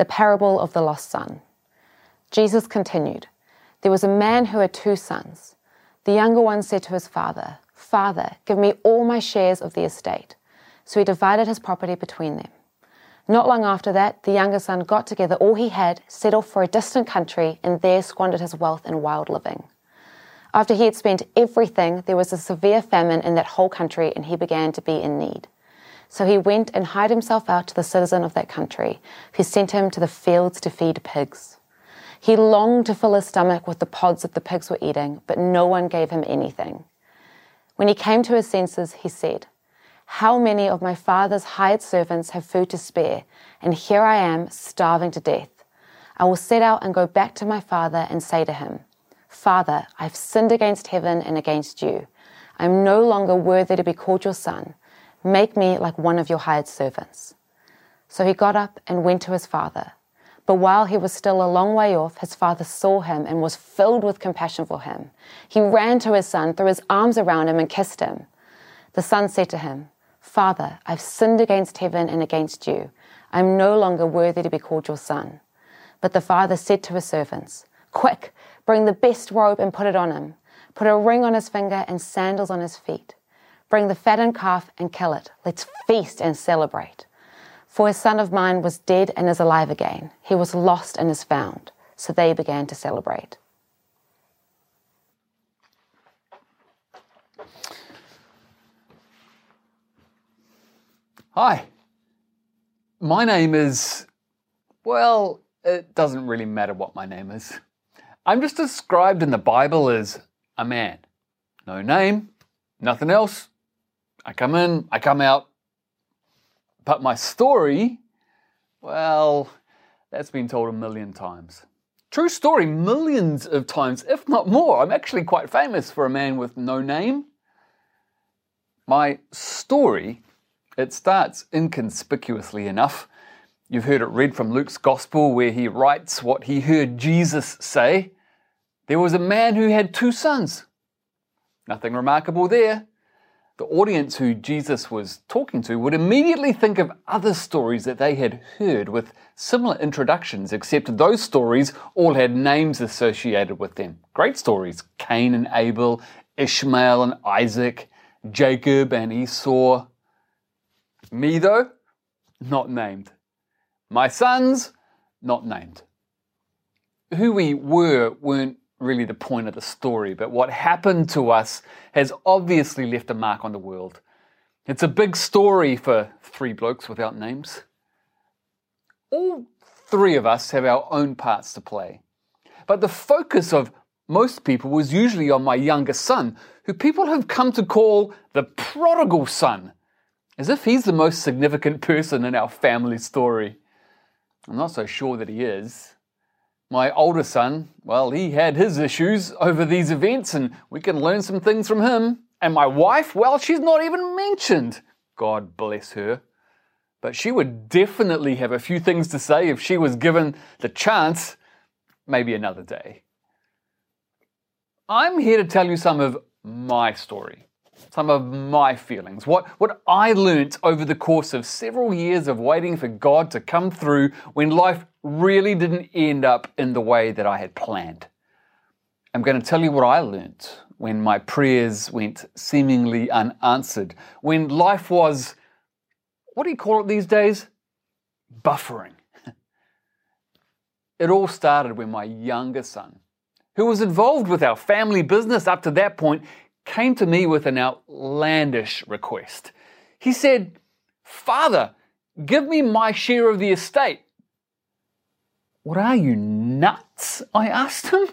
the parable of the lost son. Jesus continued There was a man who had two sons. The younger one said to his father, Father, give me all my shares of the estate. So he divided his property between them. Not long after that, the younger son got together all he had, set off for a distant country, and there squandered his wealth in wild living. After he had spent everything, there was a severe famine in that whole country, and he began to be in need. So he went and hired himself out to the citizen of that country, who sent him to the fields to feed pigs. He longed to fill his stomach with the pods that the pigs were eating, but no one gave him anything. When he came to his senses, he said, How many of my father's hired servants have food to spare, and here I am starving to death? I will set out and go back to my father and say to him, Father, I've sinned against heaven and against you. I am no longer worthy to be called your son. Make me like one of your hired servants. So he got up and went to his father. But while he was still a long way off, his father saw him and was filled with compassion for him. He ran to his son, threw his arms around him, and kissed him. The son said to him, Father, I've sinned against heaven and against you. I am no longer worthy to be called your son. But the father said to his servants, Quick, bring the best robe and put it on him. Put a ring on his finger and sandals on his feet. Bring the fattened calf and kill it. Let's feast and celebrate. For a son of mine was dead and is alive again. He was lost and is found. So they began to celebrate. Hi. My name is. Well, it doesn't really matter what my name is. I'm just described in the Bible as a man. No name, nothing else. I come in, I come out. But my story, well, that's been told a million times. True story, millions of times, if not more. I'm actually quite famous for a man with no name. My story, it starts inconspicuously enough. You've heard it read from Luke's Gospel where he writes what he heard Jesus say. There was a man who had two sons. Nothing remarkable there the audience who Jesus was talking to would immediately think of other stories that they had heard with similar introductions, except those stories all had names associated with them. Great stories Cain and Abel, Ishmael and Isaac, Jacob and Esau. Me, though, not named. My sons, not named. Who we were weren't really the point of the story, but what happened to us has obviously left a mark on the world. It's a big story for three blokes without names. All three of us have our own parts to play. But the focus of most people was usually on my younger son, who people have come to call the prodigal son, as if he's the most significant person in our family story. I'm not so sure that he is. My older son, well, he had his issues over these events, and we can learn some things from him. And my wife, well, she's not even mentioned. God bless her. But she would definitely have a few things to say if she was given the chance, maybe another day. I'm here to tell you some of my story, some of my feelings, what, what I learnt over the course of several years of waiting for God to come through when life really didn't end up in the way that I had planned. I'm going to tell you what I learnt when my prayers went seemingly unanswered, when life was, what do you call it these days? Buffering. It all started when my younger son, who was involved with our family business up to that point, came to me with an outlandish request. He said, Father, give me my share of the estate. What are you, nuts? I asked him.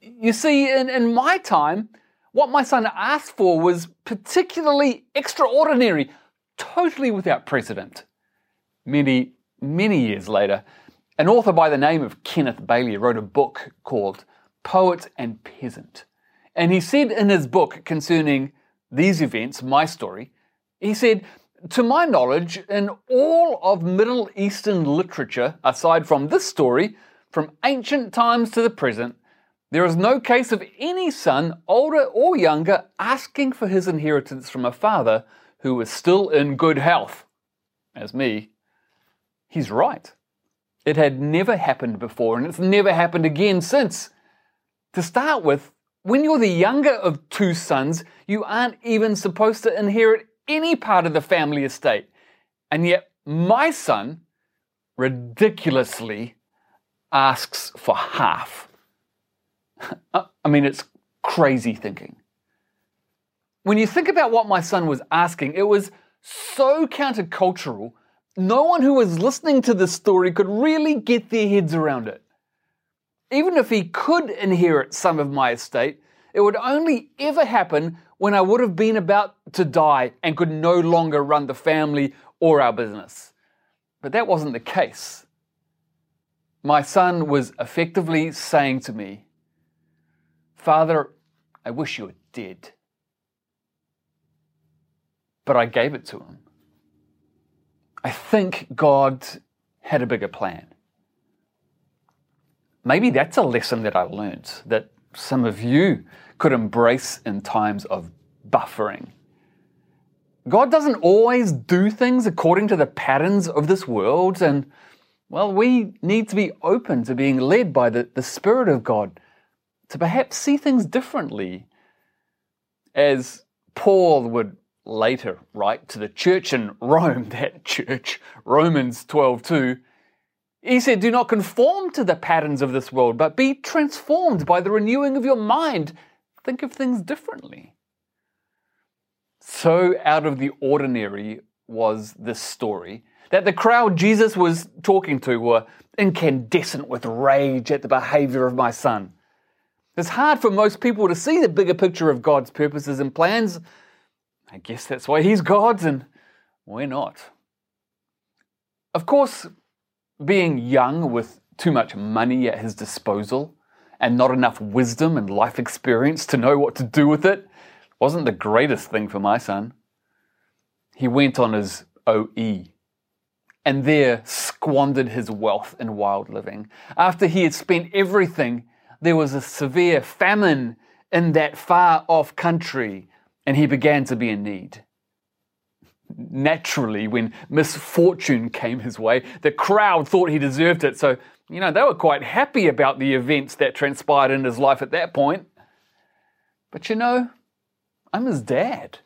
You see, in, in my time, what my son asked for was particularly extraordinary, totally without precedent. Many many years later, an author by the name of Kenneth Bailey wrote a book called Poet and Peasant. And he said in his book concerning these events, my story, he said, To my knowledge, in all of Middle Eastern literature, aside from this story, from ancient times to the present, there is no case of any son, older or younger, asking for his inheritance from a father who is still in good health. As me, he's right. It had never happened before, and it's never happened again since. To start with, when you're the younger of two sons, you aren't even supposed to inherit any part of the family estate. And yet, my son ridiculously asks for half. I mean, it's crazy thinking. When you think about what my son was asking, it was so countercultural, no one who was listening to this story could really get their heads around it. Even if he could inherit some of my estate, it would only ever happen when I would have been about to die and could no longer run the family or our business. But that wasn't the case. My son was effectively saying to me, Father, I wish you were dead. But I gave it to him. I think God had a bigger plan. Maybe that's a lesson that I learned that some of you could embrace in times of buffering. God doesn't always do things according to the patterns of this world, and well, we need to be open to being led by the, the Spirit of God to perhaps see things differently. As Paul would later write to the church in Rome, that church, Romans 12 2, he said, Do not conform to the patterns of this world, but be transformed by the renewing of your mind. Think of things differently. So out of the ordinary was this story that the crowd Jesus was talking to were incandescent with rage at the behavior of my son. It's hard for most people to see the bigger picture of God's purposes and plans. I guess that's why He's God's and we're not. Of course, being young with too much money at his disposal and not enough wisdom and life experience to know what to do with it wasn't the greatest thing for my son. He went on his OE and there squandered his wealth in wild living. After he had spent everything, there was a severe famine in that far off country, and he began to be in need. Naturally, when misfortune came his way, the crowd thought he deserved it, so, you know, they were quite happy about the events that transpired in his life at that point. But you know, I'm his dad.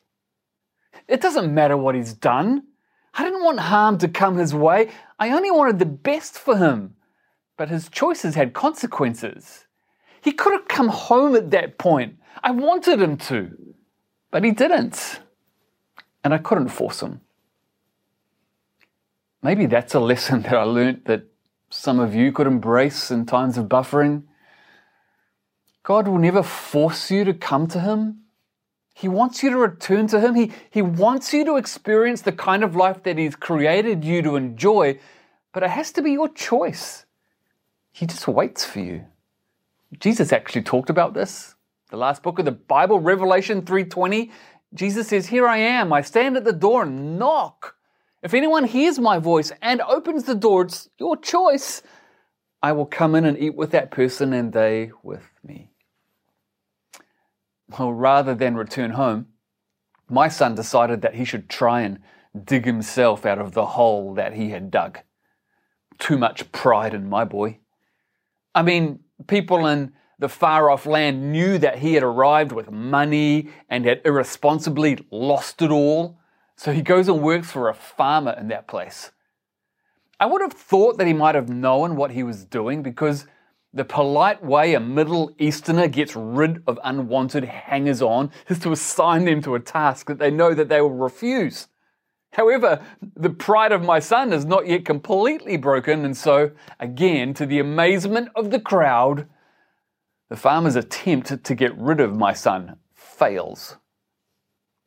It doesn't matter what he's done. I didn't want harm to come his way. I only wanted the best for him. But his choices had consequences. He could have come home at that point. I wanted him to, but he didn't. And I couldn't force him. Maybe that's a lesson that I learned that some of you could embrace in times of buffering. God will never force you to come to Him. He wants you to return to Him. He, he wants you to experience the kind of life that He's created you to enjoy, but it has to be your choice. He just waits for you. Jesus actually talked about this. The last book of the Bible, Revelation 3:20, Jesus says, "Here I am. I stand at the door and knock. If anyone hears my voice and opens the door, it's your choice. I will come in and eat with that person and they with me." Well, rather than return home, my son decided that he should try and dig himself out of the hole that he had dug. Too much pride in my boy. I mean, people in the far off land knew that he had arrived with money and had irresponsibly lost it all. So he goes and works for a farmer in that place. I would have thought that he might have known what he was doing because the polite way a Middle Easterner gets rid of unwanted hangers on is to assign them to a task that they know that they will refuse. However, the pride of my son is not yet completely broken, and so, again, to the amazement of the crowd, the farmer's attempt to get rid of my son fails.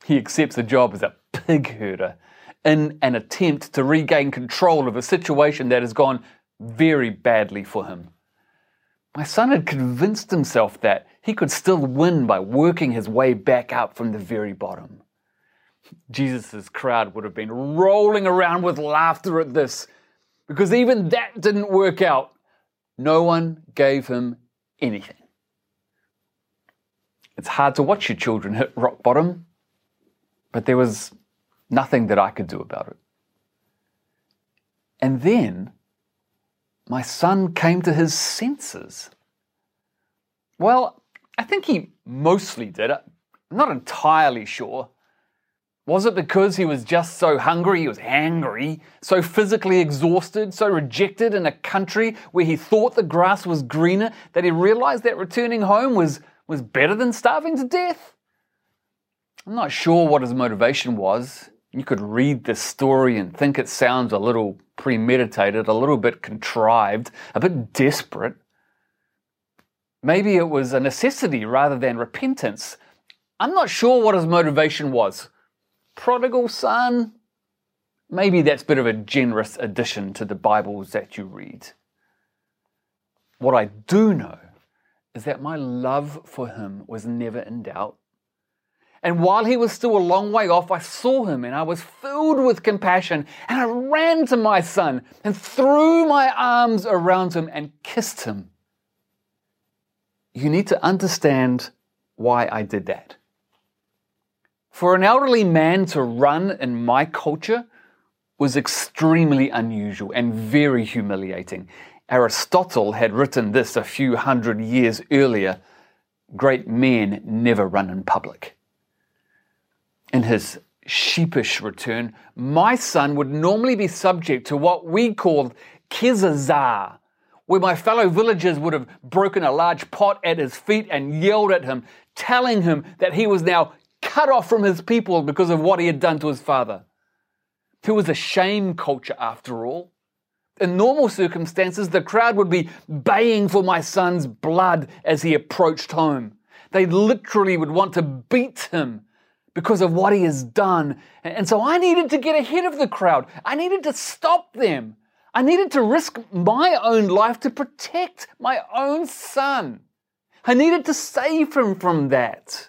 He accepts a job as a pig herder in an attempt to regain control of a situation that has gone very badly for him. My son had convinced himself that he could still win by working his way back up from the very bottom. Jesus' crowd would have been rolling around with laughter at this because even that didn't work out. No one gave him anything. It's hard to watch your children hit rock bottom, but there was nothing that I could do about it. And then my son came to his senses. Well, I think he mostly did. it. I'm not entirely sure. Was it because he was just so hungry, he was angry, so physically exhausted, so rejected in a country where he thought the grass was greener that he realized that returning home was, was better than starving to death? I'm not sure what his motivation was. You could read this story and think it sounds a little premeditated, a little bit contrived, a bit desperate. Maybe it was a necessity rather than repentance. I'm not sure what his motivation was prodigal son, maybe that's a bit of a generous addition to the Bibles that you read. What I do know is that my love for him was never in doubt. And while he was still a long way off, I saw him and I was filled with compassion. And I ran to my son and threw my arms around him and kissed him. You need to understand why I did that. For an elderly man to run in my culture was extremely unusual and very humiliating. Aristotle had written this a few hundred years earlier great men never run in public. In his sheepish return, my son would normally be subject to what we called kezazah, where my fellow villagers would have broken a large pot at his feet and yelled at him, telling him that he was now cut off from his people because of what he had done to his father. It was a shame culture, after all. In normal circumstances, the crowd would be baying for my son's blood as he approached home. They literally would want to beat him because of what he has done. And so I needed to get ahead of the crowd. I needed to stop them. I needed to risk my own life to protect my own son. I needed to save him from that.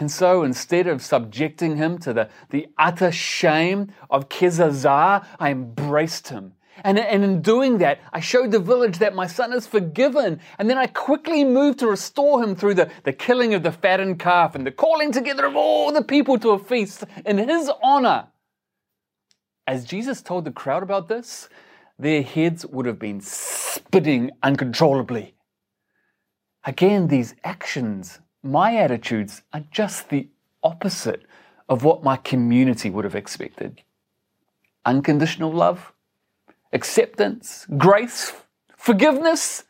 And so instead of subjecting him to the, the utter shame of Kezazah, I embraced him. And, and in doing that, I showed the village that my son is forgiven. And then I quickly moved to restore him through the, the killing of the fattened calf and the calling together of all the people to a feast in his honor. As Jesus told the crowd about this, their heads would have been spinning uncontrollably. Again, these actions my attitudes are just the opposite of what my community would have expected unconditional love, acceptance, grace, forgiveness.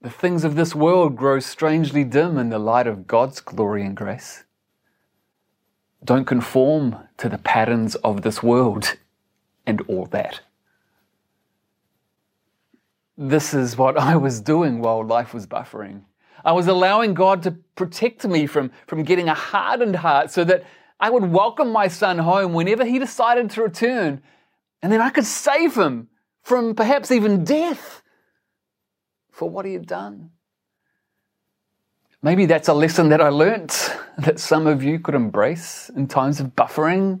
The things of this world grow strangely dim in the light of God's glory and grace. Don't conform to the patterns of this world and all that. This is what I was doing while life was buffering. I was allowing God to protect me from, from getting a hardened heart so that I would welcome my son home whenever he decided to return. And then I could save him from perhaps even death for what he had done. Maybe that's a lesson that I learnt that some of you could embrace in times of buffering.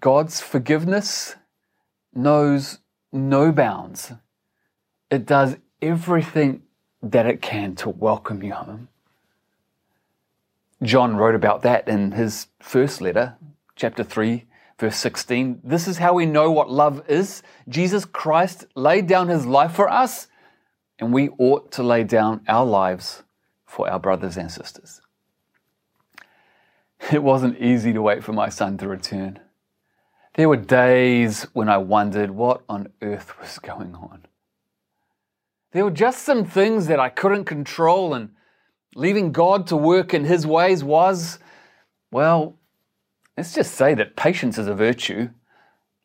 God's forgiveness knows no bounds. It does everything that it can to welcome you home. John wrote about that in his first letter, chapter 3, verse 16. This is how we know what love is. Jesus Christ laid down his life for us, and we ought to lay down our lives for our brothers and sisters. It wasn't easy to wait for my son to return. There were days when I wondered what on earth was going on. There were just some things that I couldn't control, and leaving God to work in His ways was, well, let's just say that patience is a virtue,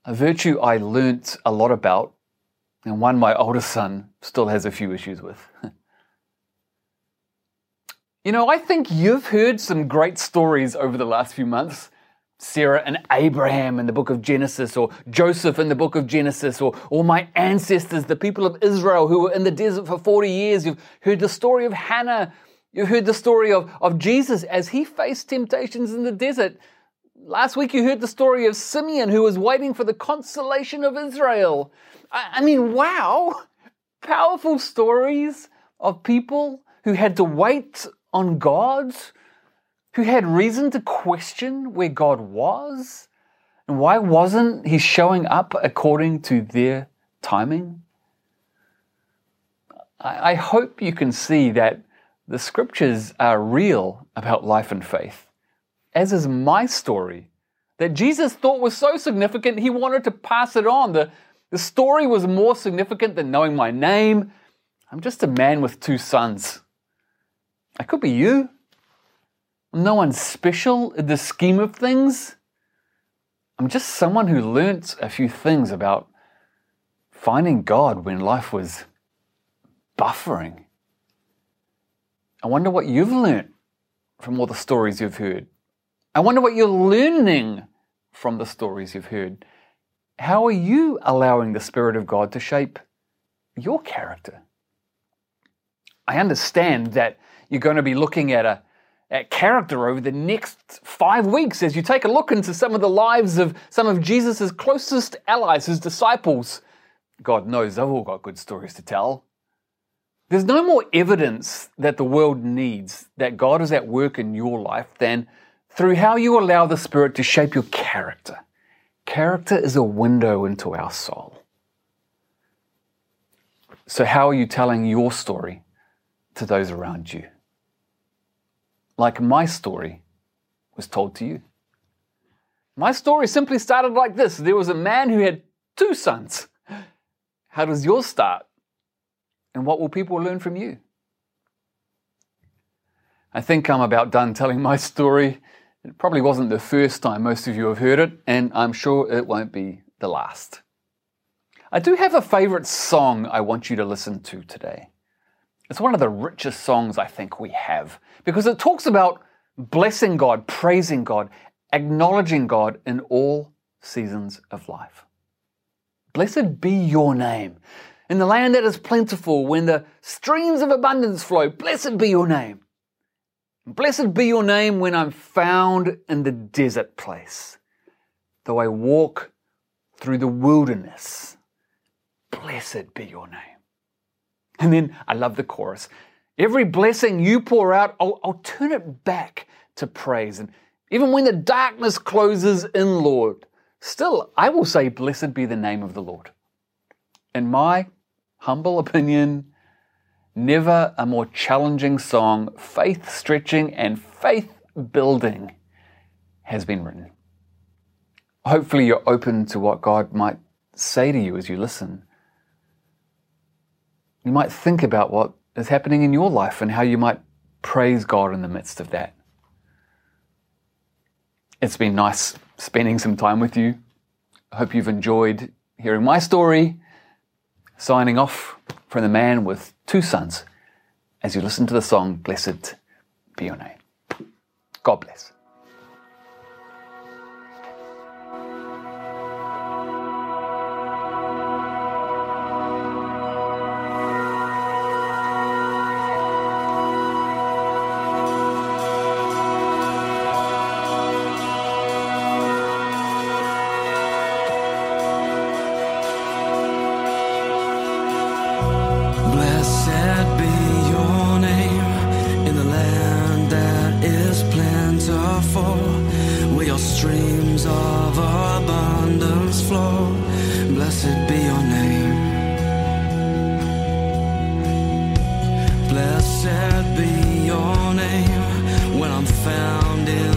a virtue I learnt a lot about, and one my oldest son still has a few issues with. you know, I think you've heard some great stories over the last few months Sarah and Abraham in the book of Genesis, or Joseph in the book of Genesis, or, or my ancestors, the people of Israel who were in the desert for 40 years. You've heard the story of Hannah. You've heard the story of, of Jesus as he faced temptations in the desert. Last week, you heard the story of Simeon who was waiting for the consolation of Israel. I, I mean, wow! Powerful stories of people who had to wait on God who had reason to question where God was? And why wasn't He showing up according to their timing? I, I hope you can see that the scriptures are real about life and faith, as is my story. That Jesus thought was so significant, he wanted to pass it on. The, the story was more significant than knowing my name. I'm just a man with two sons. I could be you. I'm no one special in the scheme of things. I'm just someone who learnt a few things about finding God when life was buffering. I wonder what you've learnt from all the stories you've heard. I wonder what you're learning from the stories you've heard. How are you allowing the Spirit of God to shape your character? I understand that you're going to be looking at a at character over the next five weeks as you take a look into some of the lives of some of Jesus' closest allies, his disciples. God knows they've all got good stories to tell. There's no more evidence that the world needs that God is at work in your life than through how you allow the Spirit to shape your character. Character is a window into our soul. So, how are you telling your story to those around you? like my story was told to you. My story simply started like this there was a man who had two sons. How does yours start? And what will people learn from you? I think I'm about done telling my story. It probably wasn't the first time most of you have heard it, and I'm sure it won't be the last. I do have a favorite song I want you to listen to today. It's one of the richest songs I think we have because it talks about blessing God, praising God, acknowledging God in all seasons of life. Blessed be your name. In the land that is plentiful, when the streams of abundance flow, blessed be your name. Blessed be your name when I'm found in the desert place. Though I walk through the wilderness, blessed be your name. And then I love the chorus. Every blessing you pour out, I'll, I'll turn it back to praise. And even when the darkness closes in, Lord, still I will say, Blessed be the name of the Lord. In my humble opinion, never a more challenging song, faith stretching and faith building has been written. Hopefully, you're open to what God might say to you as you listen. You might think about what is happening in your life and how you might praise God in the midst of that. It's been nice spending some time with you. I hope you've enjoyed hearing my story. Signing off from the man with two sons as you listen to the song, Blessed Be Your Name. God bless. said be your name when I'm found in